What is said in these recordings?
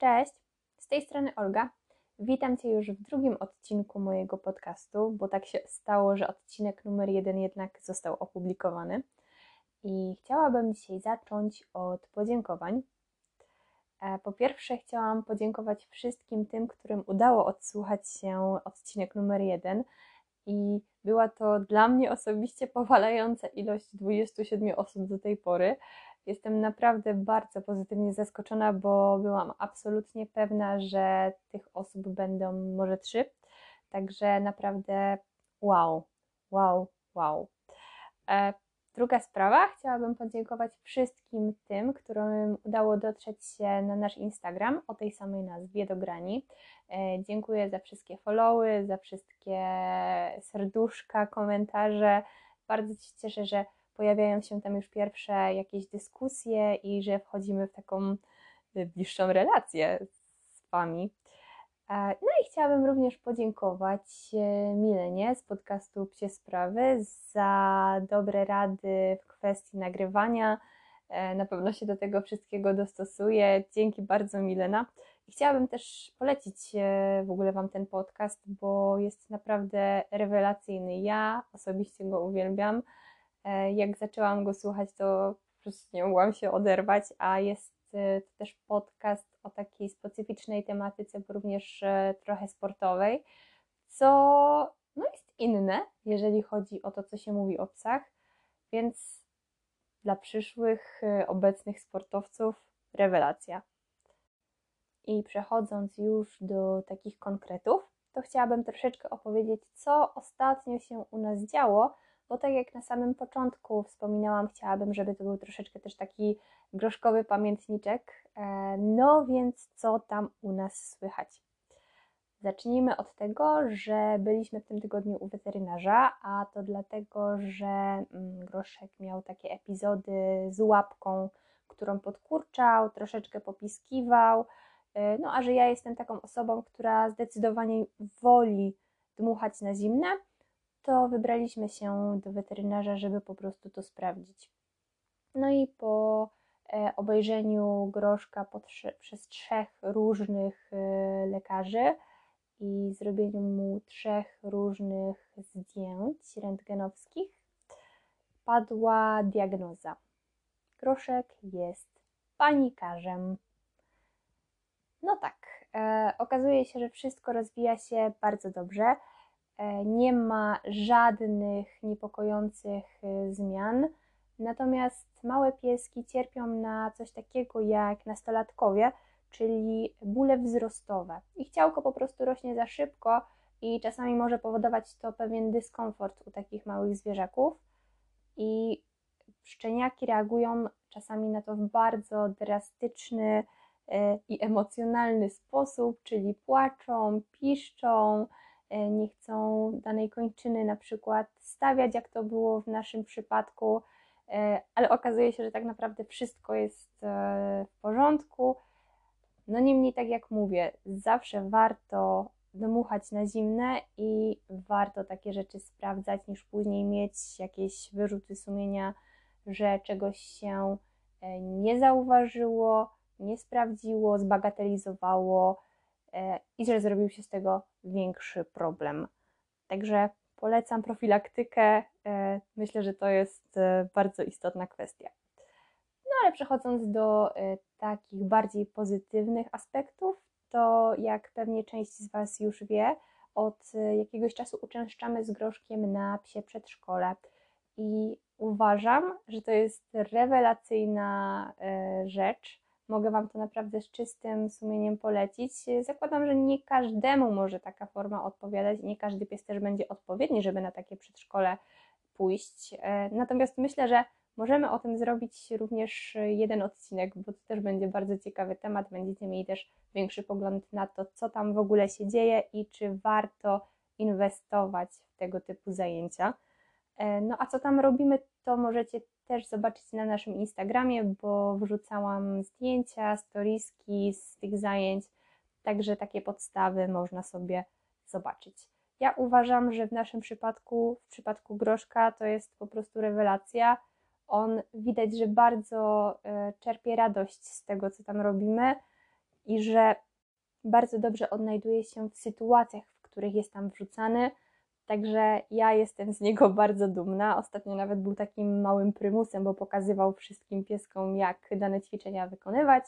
Cześć, z tej strony Olga. Witam Cię już w drugim odcinku mojego podcastu, bo tak się stało, że odcinek numer jeden jednak został opublikowany. I chciałabym dzisiaj zacząć od podziękowań. E, po pierwsze, chciałam podziękować wszystkim tym, którym udało odsłuchać się odcinek numer jeden. I była to dla mnie osobiście powalająca ilość 27 osób do tej pory. Jestem naprawdę bardzo pozytywnie zaskoczona, bo byłam absolutnie pewna, że tych osób będą może trzy. Także naprawdę wow, wow, wow. E, druga sprawa, chciałabym podziękować wszystkim tym, którym udało dotrzeć się na nasz Instagram o tej samej nazwie do grani. E, dziękuję za wszystkie followy, za wszystkie serduszka, komentarze. Bardzo się cieszę, że pojawiają się tam już pierwsze jakieś dyskusje i że wchodzimy w taką y, bliższą relację z Wami. E, no i chciałabym również podziękować e, Milenie z podcastu Psie Sprawy za dobre rady w kwestii nagrywania. E, na pewno się do tego wszystkiego dostosuję. Dzięki bardzo Milena. I chciałabym też polecić w ogóle Wam ten podcast, bo jest naprawdę rewelacyjny. Ja osobiście go uwielbiam. E, jak zaczęłam go słuchać, to po prostu nie mogłam się oderwać, a jest e, to też podcast o takiej specyficznej tematyce, bo również e, trochę sportowej, co no jest inne, jeżeli chodzi o to, co się mówi o psach, więc dla przyszłych, obecnych sportowców rewelacja. I przechodząc już do takich konkretów, to chciałabym troszeczkę opowiedzieć, co ostatnio się u nas działo, bo tak jak na samym początku wspominałam, chciałabym, żeby to był troszeczkę też taki groszkowy pamiętniczek. E, no więc co tam u nas słychać? Zacznijmy od tego, że byliśmy w tym tygodniu u weterynarza, a to dlatego, że mm, Groszek miał takie epizody z łapką, którą podkurczał, troszeczkę popiskiwał. E, no a że ja jestem taką osobą, która zdecydowanie woli dmuchać na zimne, to wybraliśmy się do weterynarza, żeby po prostu to sprawdzić. No i po e, obejrzeniu groszka przez trzech różnych e, lekarzy i zrobieniu mu trzech różnych zdjęć rentgenowskich, padła diagnoza. Groszek jest panikarzem. No tak, e, okazuje się, że wszystko rozwija się bardzo dobrze. E, nie ma żadnych niepokojących e, zmian. Natomiast małe pieski cierpią na coś takiego jak nastolatkowie, czyli bóle wzrostowe. Ich ciałko po prostu rośnie za szybko i czasami może powodować to pewien dyskomfort u takich małych zwierzaków. I szczeniaki reagują czasami na to w bardzo drastyczny e, i emocjonalny sposób, czyli płaczą, piszczą, nie chcą danej kończyny na przykład stawiać, jak to było w naszym przypadku, e, ale okazuje się, że tak naprawdę wszystko jest e, w porządku. No niemniej, tak jak mówię, zawsze warto dmuchać na zimne i warto takie rzeczy sprawdzać, niż później mieć jakieś wyrzuty sumienia, że czegoś się nie zauważyło, nie sprawdziło, zbagatelizowało E, i że zrobił się z tego większy problem. Także polecam profilaktykę. E, myślę, że to jest e, bardzo istotna kwestia. No ale przechodząc do takich bardziej pozytywnych aspektów, to jak pewnie część z Was już wie, od jakiegoś czasu uczęszczamy z groszkiem na psie przedszkole i uważam, że to jest rewelacyjna rzecz mogę Wam to naprawdę z czystym sumieniem polecić. Zakładam, że nie każdemu może taka forma odpowiadać, nie każdy pies też będzie odpowiedni, żeby na takie przedszkole pójść. E, natomiast myślę, że możemy o tym zrobić również jeden odcinek, bo to też będzie bardzo ciekawy temat. Będziecie mieli też większy pogląd na to, co tam w ogóle się dzieje i czy warto inwestować w tego typu zajęcia. E, no a co tam robimy, to możecie też zobaczyć na naszym Instagramie, bo wrzucałam zdjęcia, storiski z tych zajęć, także takie podstawy można sobie zobaczyć. Ja uważam, że w naszym przypadku, w przypadku Groszka, to jest po prostu rewelacja. On widać, że bardzo e, czerpie radość z tego, co tam robimy i że bardzo dobrze odnajduje się w sytuacjach, w których jest tam wrzucany. Także ja jestem z niego bardzo dumna. Ostatnio nawet był takim małym prymusem, bo pokazywał wszystkim pieskom, jak dane ćwiczenia wykonywać.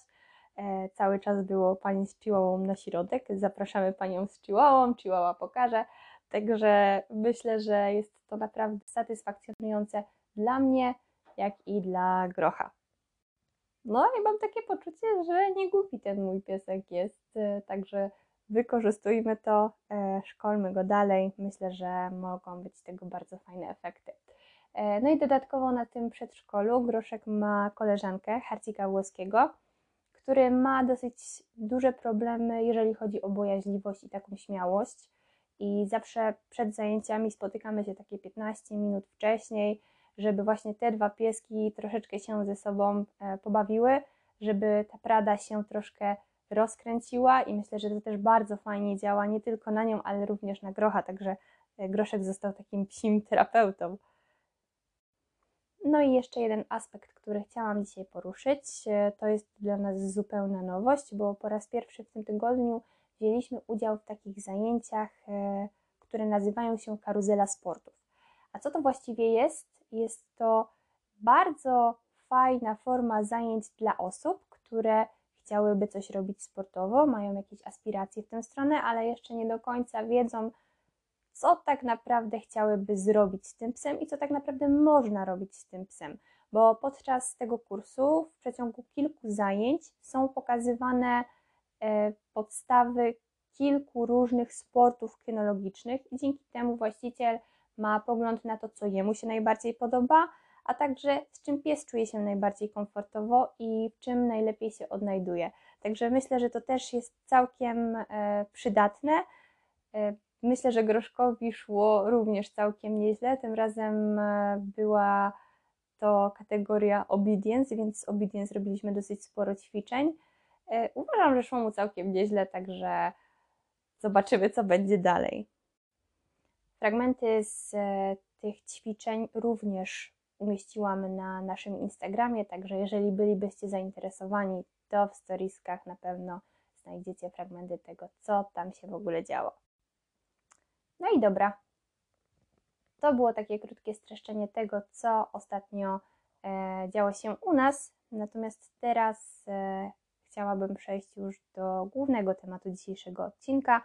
E, cały czas było pani z Chihuahua na środek. Zapraszamy panią z Chihuahua, Chihuahua pokaże. Także myślę, że jest to naprawdę satysfakcjonujące dla mnie, jak i dla Grocha. No i mam takie poczucie, że nie głupi ten mój piesek jest, e, także wykorzystujmy to, e, szkolmy go dalej. Myślę, że mogą być z tego bardzo fajne efekty. E, no i dodatkowo na tym przedszkolu Groszek ma koleżankę Harcika Włoskiego, który ma dosyć duże problemy, jeżeli chodzi o bojaźliwość i taką śmiałość. I zawsze przed zajęciami spotykamy się takie 15 minut wcześniej, żeby właśnie te dwa pieski troszeczkę się ze sobą e, pobawiły, żeby ta prada się troszkę rozkręciła i myślę, że to też bardzo fajnie działa nie tylko na nią, ale również na grocha, także e, Groszek został takim psim terapeutą. No i jeszcze jeden aspekt, który chciałam dzisiaj poruszyć, e, to jest dla nas zupełna nowość, bo po raz pierwszy w tym tygodniu wzięliśmy udział w takich zajęciach, które nazywają się karuzela sportów. A co to właściwie jest? Jest to bardzo fajna forma zajęć dla osób, które chciałyby coś robić sportowo, mają jakieś aspiracje w tę stronę, ale jeszcze nie do końca wiedzą, co tak naprawdę chciałyby zrobić z tym psem i co tak naprawdę można robić z tym psem. Bo podczas tego kursu, w przeciągu kilku zajęć, są pokazywane e, podstawy kilku różnych sportów kynologicznych i dzięki temu właściciel ma pogląd na to, co jemu się najbardziej podoba, a także z czym pies czuje się najbardziej komfortowo i w czym najlepiej się odnajduje. Także myślę, że to też jest całkiem e, przydatne. E, myślę, że Groszkowi szło również całkiem nieźle. Tym razem e, była to kategoria obedience, więc z obedience robiliśmy dosyć sporo ćwiczeń. Uważam, że szło mu całkiem nieźle, także zobaczymy, co będzie dalej. Fragmenty z tych ćwiczeń również umieściłam na naszym Instagramie, także jeżeli bylibyście zainteresowani, to w storieskach na pewno znajdziecie fragmenty tego, co tam się w ogóle działo. No i dobra. To było takie krótkie streszczenie tego, co ostatnio e, działo się u nas. Natomiast teraz e, chciałabym przejść już do głównego tematu dzisiejszego odcinka,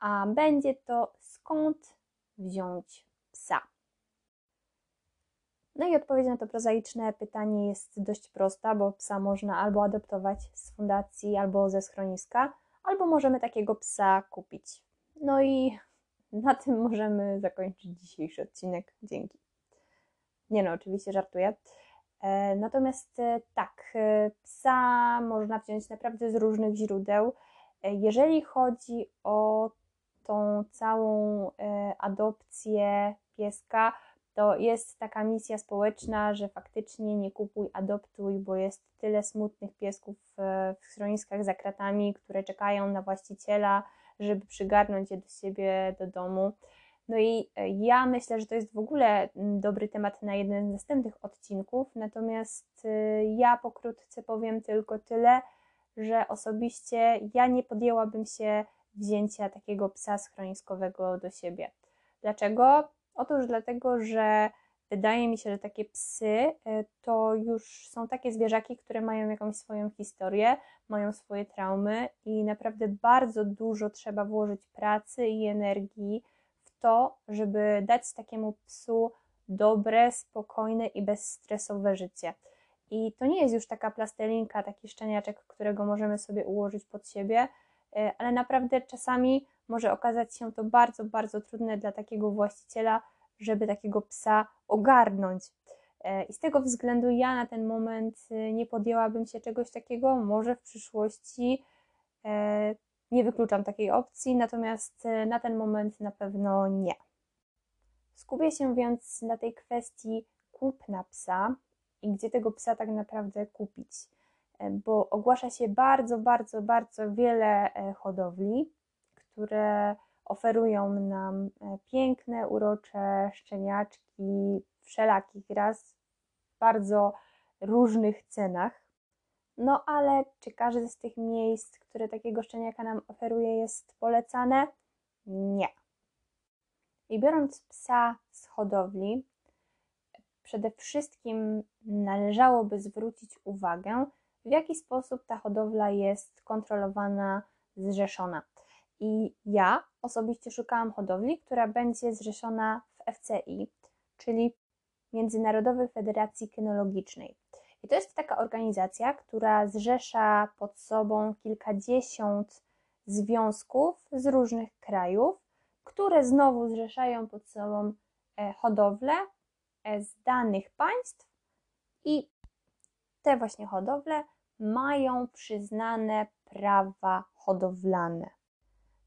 a będzie to skąd wziąć psa. No i odpowiedź na to prozaiczne pytanie jest dość prosta, bo psa można albo adoptować z fundacji, albo ze schroniska, albo możemy takiego psa kupić. No i na tym możemy zakończyć dzisiejszy odcinek. Dzięki. Nie no, oczywiście żartuję. E, natomiast e, tak, e, psa można wziąć naprawdę z różnych źródeł. Jeżeli chodzi o tą całą adopcję pieska, to jest taka misja społeczna, że faktycznie nie kupuj, adoptuj, bo jest tyle smutnych piesków w schroniskach za kratami, które czekają na właściciela, żeby przygarnąć je do siebie do domu. No i e, ja myślę, że to jest w ogóle dobry temat na jeden z następnych odcinków, natomiast e, ja pokrótce powiem tylko tyle, że osobiście ja nie podjęłabym się wzięcia takiego psa schroniskowego do siebie. Dlaczego? Otóż dlatego, że wydaje mi się, że takie psy y, to już są takie zwierzaki, które mają jakąś swoją historię, mają swoje traumy i naprawdę bardzo dużo trzeba włożyć pracy i energii w to, żeby dać takiemu psu dobre, spokojne i bezstresowe życie. I to nie jest już taka plastelinka, taki szczeniaczek, którego możemy sobie ułożyć pod siebie, E, ale naprawdę czasami może okazać się to bardzo, bardzo trudne dla takiego właściciela, żeby takiego psa ogarnąć. E, I z tego względu ja na ten moment e, nie podjęłabym się czegoś takiego. Może w przyszłości nie wykluczam takiej opcji, natomiast na ten moment na pewno nie. Skupię się więc na tej kwestii kupna psa i gdzie tego psa tak naprawdę kupić. E, bo ogłasza się bardzo, bardzo, bardzo wiele e, hodowli, które oferują nam e, piękne, urocze szczeniaczki wszelakich raz w bardzo różnych cenach. No ale czy każde z tych miejsc, które takiego szczeniaka nam oferuje, jest polecane? Nie. I biorąc psa z hodowli, przede wszystkim należałoby zwrócić uwagę, w jaki sposób ta hodowla jest kontrolowana, zrzeszona. I ja osobiście szukałam hodowli, która będzie zrzeszona w FCI, czyli Międzynarodowej Federacji Kynologicznej. I to jest taka organizacja, która zrzesza pod sobą kilkadziesiąt związków z różnych krajów, które znowu zrzeszają pod sobą e, hodowle e, z danych państw i te właśnie hodowle mają przyznane prawa hodowlane.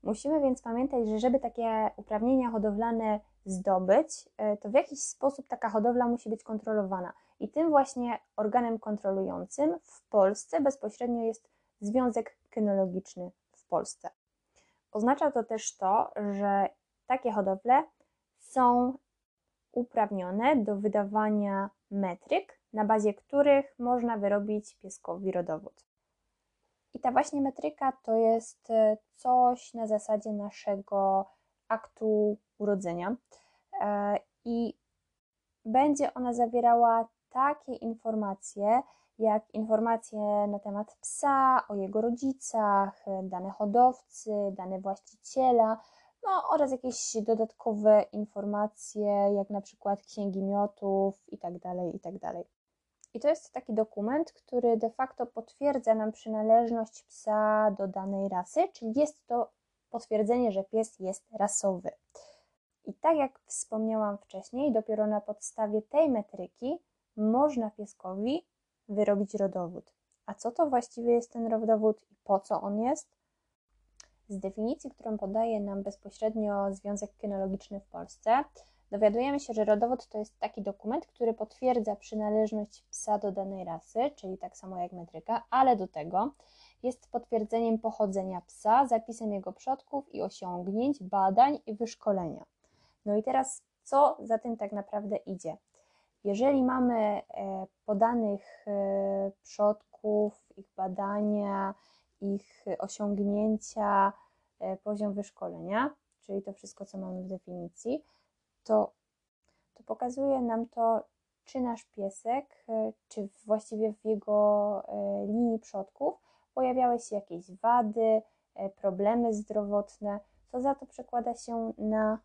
Musimy więc pamiętać, że żeby takie uprawnienia hodowlane zdobyć, e, to w jakiś sposób taka hodowla musi być kontrolowana. I tym właśnie organem kontrolującym w Polsce bezpośrednio jest Związek Kynologiczny w Polsce. Oznacza to też to, że takie hodowle są uprawnione do wydawania metryk, na bazie których można wyrobić pieskowi rodowód. I ta właśnie metryka to jest e, coś na zasadzie naszego aktu urodzenia. E, I będzie ona zawierała takie informacje, jak informacje na temat psa, o jego rodzicach, dane hodowcy, dane właściciela, no oraz jakieś dodatkowe informacje, jak na przykład księgi miotów itd., tak itd. I to jest taki dokument, który de facto potwierdza nam przynależność psa do danej rasy, czyli jest to potwierdzenie, że pies jest rasowy. I tak jak wspomniałam wcześniej, dopiero na podstawie tej metryki można pieskowi wyrobić rodowód. A co to właściwie jest ten rodowód i po co on jest? Z definicji, którą podaje nam bezpośrednio Związek Kynologiczny w Polsce, dowiadujemy się, że rodowód to jest taki dokument, który potwierdza przynależność psa do danej rasy, czyli tak samo jak metryka, ale do tego jest potwierdzeniem pochodzenia psa, zapisem jego przodków i osiągnięć, badań i wyszkolenia. No i teraz, co za tym tak naprawdę idzie? Jeżeli mamy e, podanych e, przodków, ich badania, ich osiągnięcia, e, poziom wyszkolenia, czyli to wszystko, co mamy w definicji, to, to pokazuje nam to, czy nasz piesek, czy właściwie w jego linii przodków pojawiały się jakieś wady, problemy zdrowotne, co za to przekłada się na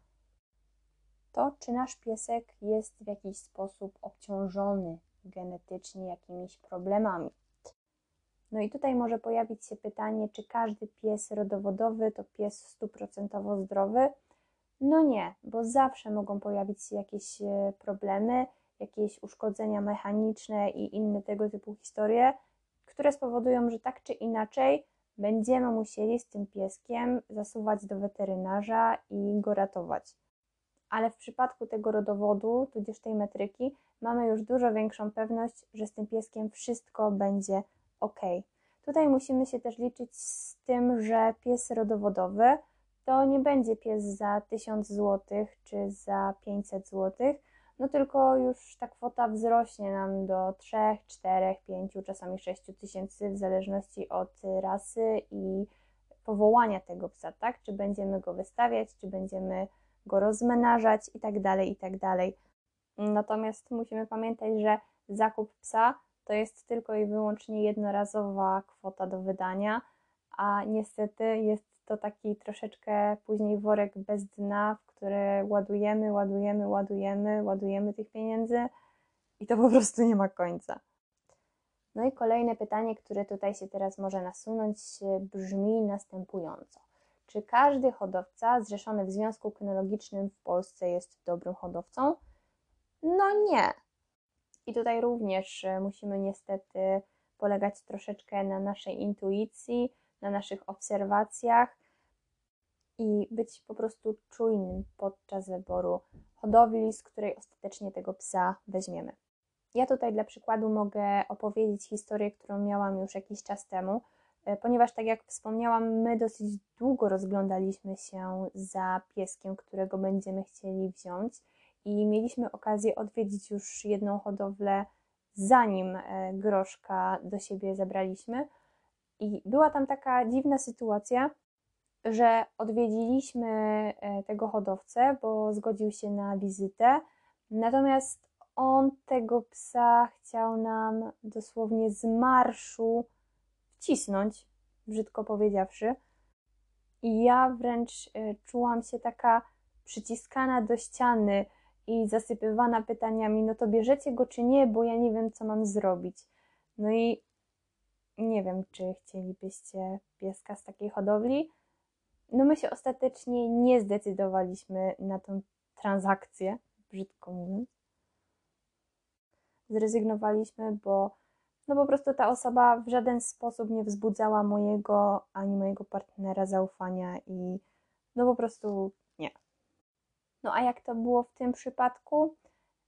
to, czy nasz piesek jest w jakiś sposób obciążony genetycznie jakimiś problemami. No i tutaj może pojawić się pytanie, czy każdy pies rodowodowy to pies stuprocentowo zdrowy? No nie, bo zawsze mogą pojawić się jakieś e, problemy, jakieś uszkodzenia mechaniczne i inne tego typu historie, które spowodują, że tak czy inaczej będziemy musieli z tym pieskiem zasuwać do weterynarza i go ratować ale w przypadku tego rodowodu, tudzież tej metryki, mamy już dużo większą pewność, że z tym pieskiem wszystko będzie ok. Tutaj musimy się też liczyć z tym, że pies rodowodowy to nie będzie pies za 1000 zł czy za 500 zł, no tylko już ta kwota wzrośnie nam do 3, 4, 5, czasami 6 tysięcy w zależności od rasy i powołania tego psa, tak? Czy będziemy go wystawiać, czy będziemy go rozmenażać i tak dalej, i tak dalej. Natomiast musimy pamiętać, że zakup psa to jest tylko i wyłącznie jednorazowa kwota do wydania, a niestety jest to taki troszeczkę później worek bez dna, w który ładujemy, ładujemy, ładujemy, ładujemy tych pieniędzy i to po prostu nie ma końca. No i kolejne pytanie, które tutaj się teraz może nasunąć, brzmi następująco. Czy każdy hodowca zrzeszony w Związku Kynologicznym w Polsce jest dobrym hodowcą? No nie. I tutaj również musimy niestety polegać troszeczkę na naszej intuicji, na naszych obserwacjach i być po prostu czujnym podczas wyboru hodowli, z której ostatecznie tego psa weźmiemy. Ja tutaj dla przykładu mogę opowiedzieć historię, którą miałam już jakiś czas temu, E, ponieważ, tak jak wspomniałam, my dosyć długo rozglądaliśmy się za pieskiem, którego będziemy chcieli wziąć, i mieliśmy okazję odwiedzić już jedną hodowlę zanim groszka do siebie zabraliśmy. I była tam taka dziwna sytuacja, że odwiedziliśmy tego hodowcę, bo zgodził się na wizytę. Natomiast on tego psa chciał nam dosłownie z marszu wcisnąć, brzydko powiedziawszy. I ja wręcz e, czułam się taka przyciskana do ściany i zasypywana pytaniami: No to bierzecie go czy nie, bo ja nie wiem, co mam zrobić. No i nie wiem, czy chcielibyście pieska z takiej hodowli. No my się ostatecznie nie zdecydowaliśmy na tą transakcję, brzydko mówiąc zrezygnowaliśmy, bo no po prostu ta osoba w żaden sposób nie wzbudzała mojego ani mojego partnera zaufania i no po prostu nie. No a jak to było w tym przypadku?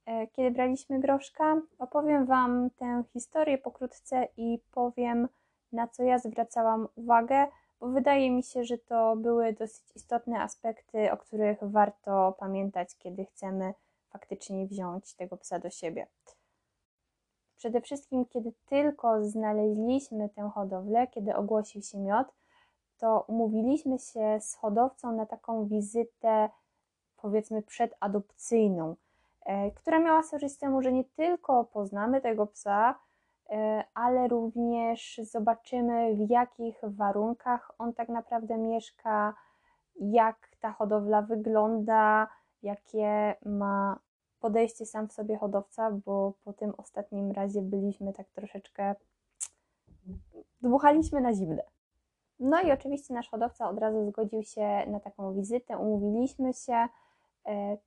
E, kiedy braliśmy groszka, opowiem Wam tę historię pokrótce i powiem, na co ja zwracałam uwagę, bo wydaje mi się, że to były dosyć istotne aspekty, o których warto pamiętać, kiedy chcemy faktycznie wziąć tego psa do siebie. Przede wszystkim, kiedy tylko znaleźliśmy tę hodowlę, kiedy ogłosił się miod, to umówiliśmy się z hodowcą na taką wizytę, powiedzmy, przedadopcyjną, która miała służyć temu, że nie tylko poznamy tego psa, e, ale również zobaczymy, w jakich warunkach on tak naprawdę mieszka, jak ta hodowla wygląda, jakie ma podejście sam w sobie hodowca, bo po tym ostatnim razie byliśmy tak troszeczkę dmuchaliśmy na zimne. No i oczywiście nasz hodowca od razu zgodził się na taką wizytę, umówiliśmy się, e,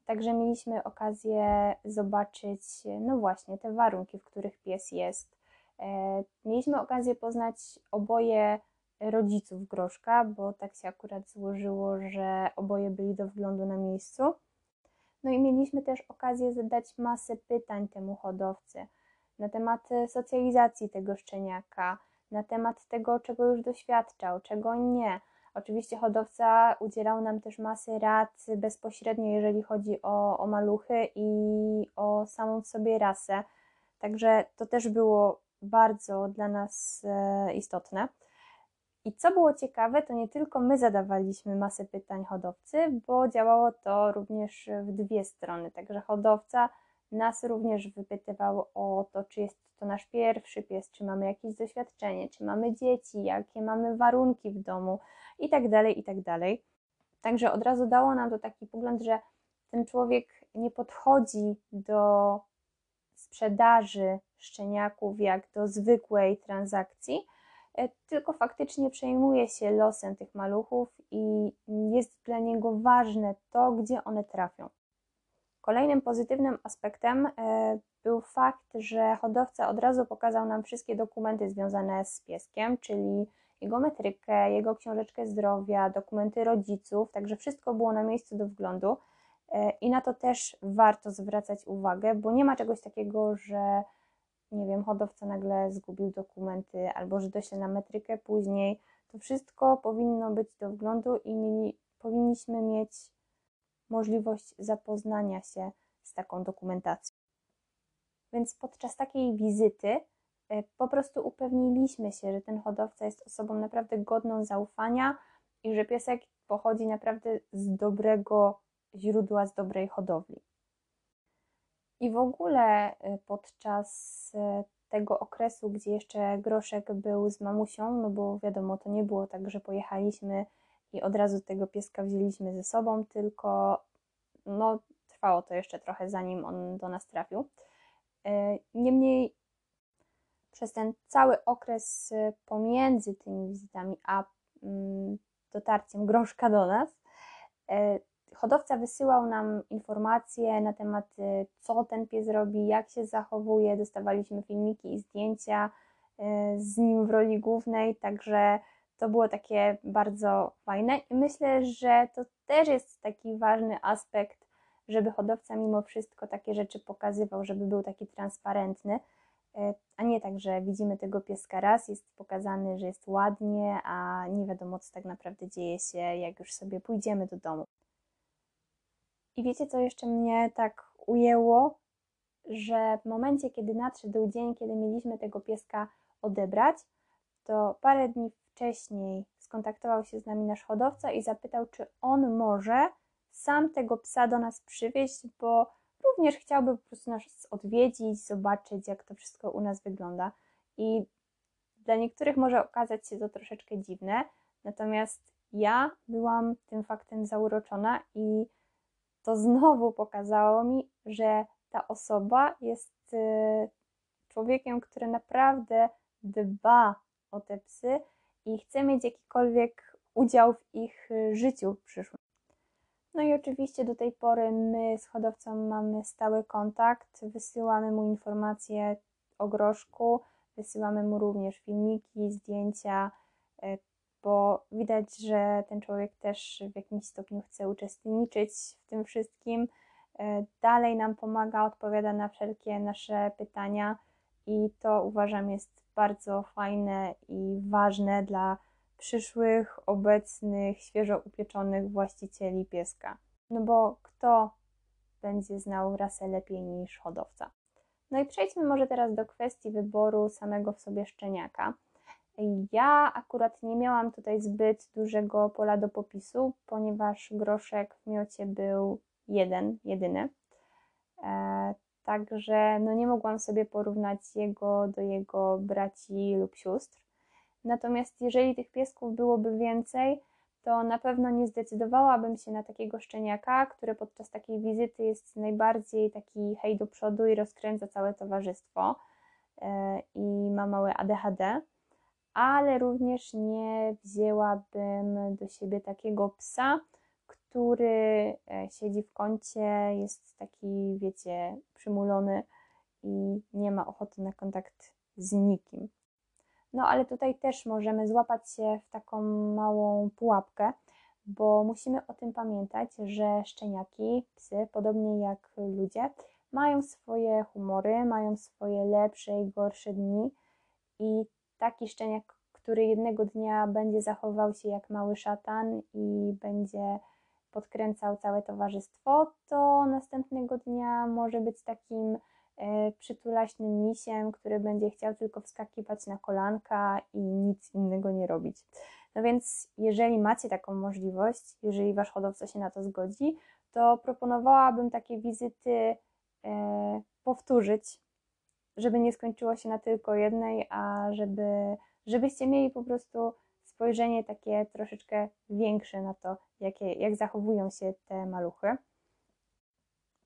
także mieliśmy okazję zobaczyć, no właśnie, te warunki, w których pies jest. E, mieliśmy okazję poznać oboje rodziców Groszka, bo tak się akurat złożyło, że oboje byli do wglądu na miejscu. No i mieliśmy też okazję zadać masę pytań temu hodowcy na temat e, socjalizacji tego szczeniaka, na temat tego, czego już doświadczał, czego nie. Oczywiście hodowca udzielał nam też masy rad bezpośrednio, jeżeli chodzi o, o maluchy i o samą sobie rasę. Także to też było bardzo dla nas e, istotne. I co było ciekawe, to nie tylko my zadawaliśmy masę pytań hodowcy, bo działało to również w dwie strony. Także hodowca nas również wypytywał o to, czy jest to nasz pierwszy pies, czy mamy jakieś doświadczenie, czy mamy dzieci, jakie mamy warunki w domu i tak dalej, i tak. Także od razu dało nam to taki pogląd, że ten człowiek nie podchodzi do sprzedaży szczeniaków jak do zwykłej transakcji, E, tylko faktycznie przejmuje się losem tych maluchów i jest dla niego ważne to, gdzie one trafią. Kolejnym pozytywnym aspektem e, był fakt, że hodowca od razu pokazał nam wszystkie dokumenty związane z pieskiem, czyli jego metrykę, jego książeczkę zdrowia, dokumenty rodziców, także wszystko było na miejscu do wglądu. E, I na to też warto zwracać uwagę, bo nie ma czegoś takiego, że nie wiem, hodowca nagle zgubił dokumenty albo że dośle na metrykę później. To wszystko powinno być do wglądu i mieli, powinniśmy mieć możliwość zapoznania się z taką dokumentacją. Więc podczas takiej wizyty e, po prostu upewniliśmy się, że ten hodowca jest osobą naprawdę godną zaufania i że piesek pochodzi naprawdę z dobrego źródła, z dobrej hodowli. I w ogóle y, podczas y, tego okresu, gdzie jeszcze Groszek był z mamusią, no bo wiadomo, to nie było tak, że pojechaliśmy i od razu tego pieska wzięliśmy ze sobą, tylko no, trwało to jeszcze trochę, zanim on do nas trafił. Y, niemniej przez ten cały okres pomiędzy tymi wizytami a mm, dotarciem Groszka do nas, hodowca wysyłał nam informacje na temat, co ten pies robi, jak się zachowuje. Dostawaliśmy filmiki i zdjęcia z nim w roli głównej, także to było takie bardzo fajne i myślę, że to też jest taki ważny aspekt, żeby hodowca mimo wszystko takie rzeczy pokazywał, żeby był taki transparentny, y, a nie tak, że widzimy tego pieska raz, jest pokazany, że jest ładnie, a nie wiadomo, co tak naprawdę dzieje się, jak już sobie pójdziemy do domu. I wiecie, co jeszcze mnie tak ujęło, że w momencie, kiedy nadszedł dzień, kiedy mieliśmy tego pieska odebrać, to parę dni wcześniej skontaktował się z nami nasz hodowca i zapytał, czy on może sam tego psa do nas przywieźć, bo również chciałby po prostu nas odwiedzić, zobaczyć, jak to wszystko u nas wygląda. I dla niektórych może okazać się to troszeczkę dziwne, natomiast ja byłam tym faktem zauroczona i to znowu pokazało mi, że ta osoba jest y, człowiekiem, który naprawdę dba o te psy i chce mieć jakikolwiek udział w ich y, życiu przyszłym. No i oczywiście do tej pory my z hodowcą mamy stały kontakt, wysyłamy mu informacje o groszku, wysyłamy mu również filmiki, zdjęcia, y, bo widać, że ten człowiek też w jakimś stopniu chce uczestniczyć w tym wszystkim. E, dalej nam pomaga, odpowiada na wszelkie nasze pytania i to uważam jest bardzo fajne i ważne dla przyszłych, obecnych, świeżo upieczonych właścicieli pieska. No bo kto będzie znał rasę lepiej niż hodowca? No i przejdźmy może teraz do kwestii wyboru samego w sobie szczeniaka. Ja akurat nie miałam tutaj zbyt dużego pola do popisu, ponieważ groszek w miocie był jeden, jedyny. Także no nie mogłam sobie porównać jego do jego braci lub sióstr. Natomiast jeżeli tych piesków byłoby więcej, to na pewno nie zdecydowałabym się na takiego szczeniaka, który podczas takiej wizyty jest najbardziej taki hej do przodu i rozkręca całe towarzystwo e, i ma małe ADHD ale również nie wzięłabym do siebie takiego psa, który e, siedzi w kącie, jest taki, wiecie, przymulony i nie ma ochoty na kontakt z nikim. No ale tutaj też możemy złapać się w taką małą pułapkę, bo musimy o tym pamiętać, że szczeniaki, psy, podobnie jak ludzie, mają swoje humory, mają swoje lepsze i gorsze dni i taki szczeniak, który jednego dnia będzie zachował się jak mały szatan i będzie podkręcał całe towarzystwo, to następnego dnia może być takim e, przytulaśnym misiem, który będzie chciał tylko wskakiwać na kolanka i nic innego nie robić. No więc, jeżeli macie taką możliwość, jeżeli wasz hodowca się na to zgodzi, to proponowałabym takie wizyty e, powtórzyć, żeby nie skończyło się na tylko jednej, a żeby, żebyście mieli po prostu spojrzenie takie troszeczkę większe na to, jakie, jak zachowują się te maluchy.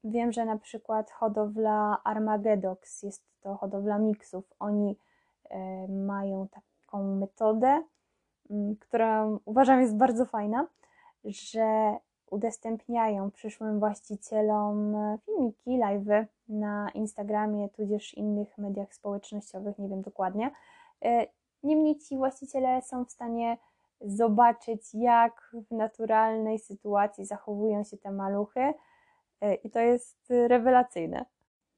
Wiem, że na przykład hodowla Armagedox, jest to hodowla miksów, oni y, mają taką metodę, która uważam jest bardzo fajna, że udostępniają przyszłym właścicielom filmiki, live'y na Instagramie, tudzież innych mediach społecznościowych, nie wiem dokładnie. Niemniej ci właściciele są w stanie zobaczyć, jak w naturalnej sytuacji zachowują się te maluchy, e, i to jest rewelacyjne.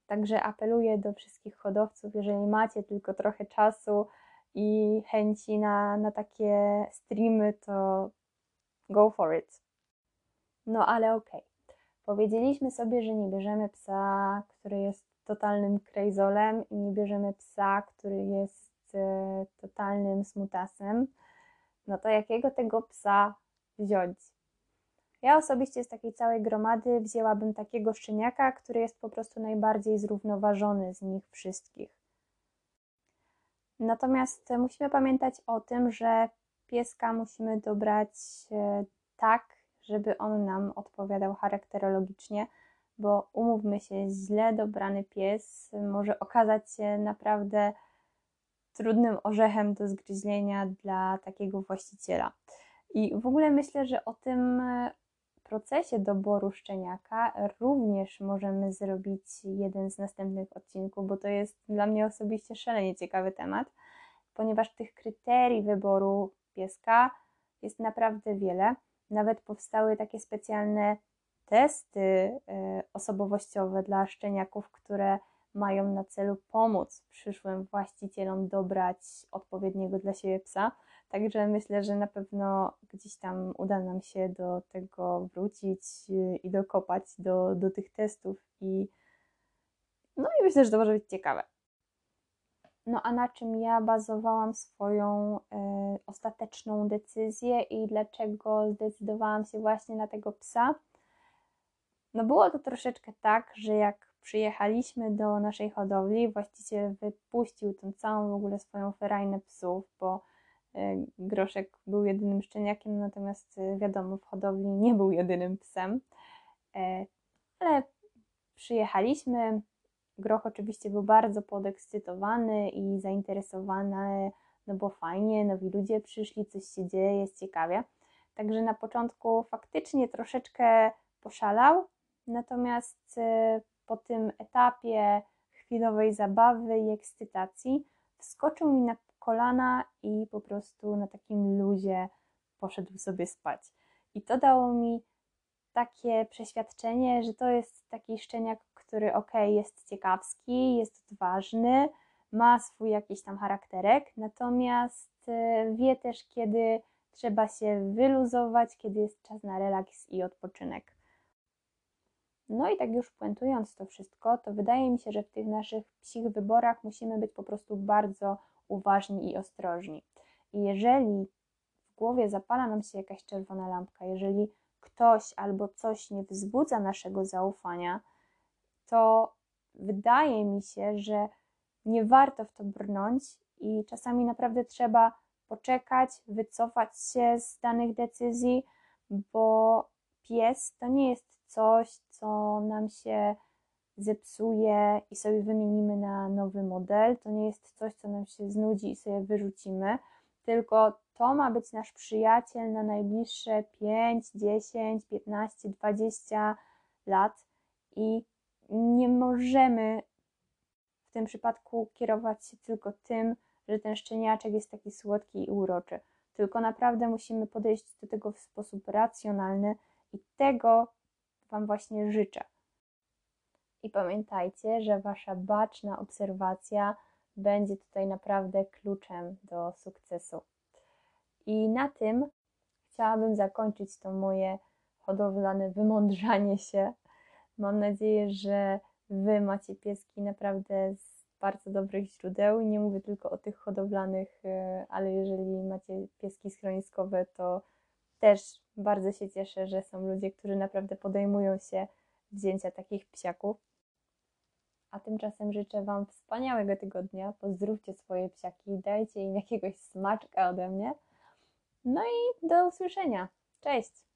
Także apeluję do wszystkich hodowców, jeżeli macie tylko trochę czasu i chęci na, na takie streamy, to go for it. No ale okej. Okay. Powiedzieliśmy sobie, że nie bierzemy psa, który jest totalnym krejzolem i nie bierzemy psa, który jest e, totalnym smutasem. No to jakiego tego psa wziąć? Ja osobiście z takiej całej gromady wzięłabym takiego szczeniaka, który jest po prostu najbardziej zrównoważony z nich wszystkich. Natomiast musimy pamiętać o tym, że pieska musimy dobrać e, tak, żeby on nam odpowiadał charakterologicznie, bo umówmy się, źle dobrany pies może okazać się naprawdę trudnym orzechem do zgryzienia dla takiego właściciela. I w ogóle myślę, że o tym procesie doboru szczeniaka również możemy zrobić jeden z następnych odcinków, bo to jest dla mnie osobiście szalenie ciekawy temat, ponieważ tych kryterii wyboru pieska jest naprawdę wiele. Nawet powstały takie specjalne testy e, osobowościowe dla szczeniaków, które mają na celu pomóc przyszłym właścicielom dobrać odpowiedniego dla siebie psa. Także myślę, że na pewno gdzieś tam uda nam się do tego wrócić i dokopać do, do tych testów i, No i myślę, że to może być ciekawe. No a na czym ja bazowałam swoją y, ostateczną decyzję i dlaczego zdecydowałam się właśnie na tego psa? No było to troszeczkę tak, że jak przyjechaliśmy do naszej hodowli, właściciel wypuścił tą całą w ogóle swoją ferajnę psów, bo y, Groszek był jedynym szczeniakiem, natomiast y, wiadomo, w hodowli nie był jedynym psem. Y, ale przyjechaliśmy, Groch oczywiście był bardzo podekscytowany i zainteresowany, no bo fajnie, nowi ludzie przyszli, coś się dzieje, jest ciekawie. Także na początku faktycznie troszeczkę poszalał, natomiast e, po tym etapie chwilowej zabawy i ekscytacji wskoczył mi na kolana i po prostu na takim luzie poszedł sobie spać. I to dało mi takie przeświadczenie, że to jest taki szczeniak, który ok, jest ciekawski, jest odważny, ma swój jakiś tam charakterek, natomiast e, wie też, kiedy trzeba się wyluzować, kiedy jest czas na relaks i odpoczynek. No i tak już puentując to wszystko, to wydaje mi się, że w tych naszych psich wyborach musimy być po prostu bardzo uważni i ostrożni. I jeżeli w głowie zapala nam się jakaś czerwona lampka, jeżeli ktoś albo coś nie wzbudza naszego zaufania, to wydaje mi się, że nie warto w to brnąć i czasami naprawdę trzeba poczekać, wycofać się z danych decyzji, bo pies to nie jest coś, co nam się zepsuje i sobie wymienimy na nowy model. To nie jest coś, co nam się znudzi i sobie wyrzucimy, tylko to ma być nasz przyjaciel na najbliższe 5, 10, 15, 20 lat i nie możemy w tym przypadku kierować się tylko tym, że ten szczeniaczek jest taki słodki i uroczy. Tylko naprawdę musimy podejść do tego w sposób racjonalny i tego Wam właśnie życzę. I pamiętajcie, że Wasza baczna obserwacja będzie tutaj naprawdę kluczem do sukcesu. I na tym chciałabym zakończyć to moje hodowlane wymądrzanie się. Mam nadzieję, że Wy macie pieski naprawdę z bardzo dobrych źródeł. Nie mówię tylko o tych hodowlanych, e, ale jeżeli macie pieski schroniskowe, to też bardzo się cieszę, że są ludzie, którzy naprawdę podejmują się wzięcia takich psiaków. A tymczasem życzę Wam wspaniałego tygodnia. Pozdrówcie swoje psiaki, dajcie im jakiegoś smaczka ode mnie. No i do usłyszenia. Cześć!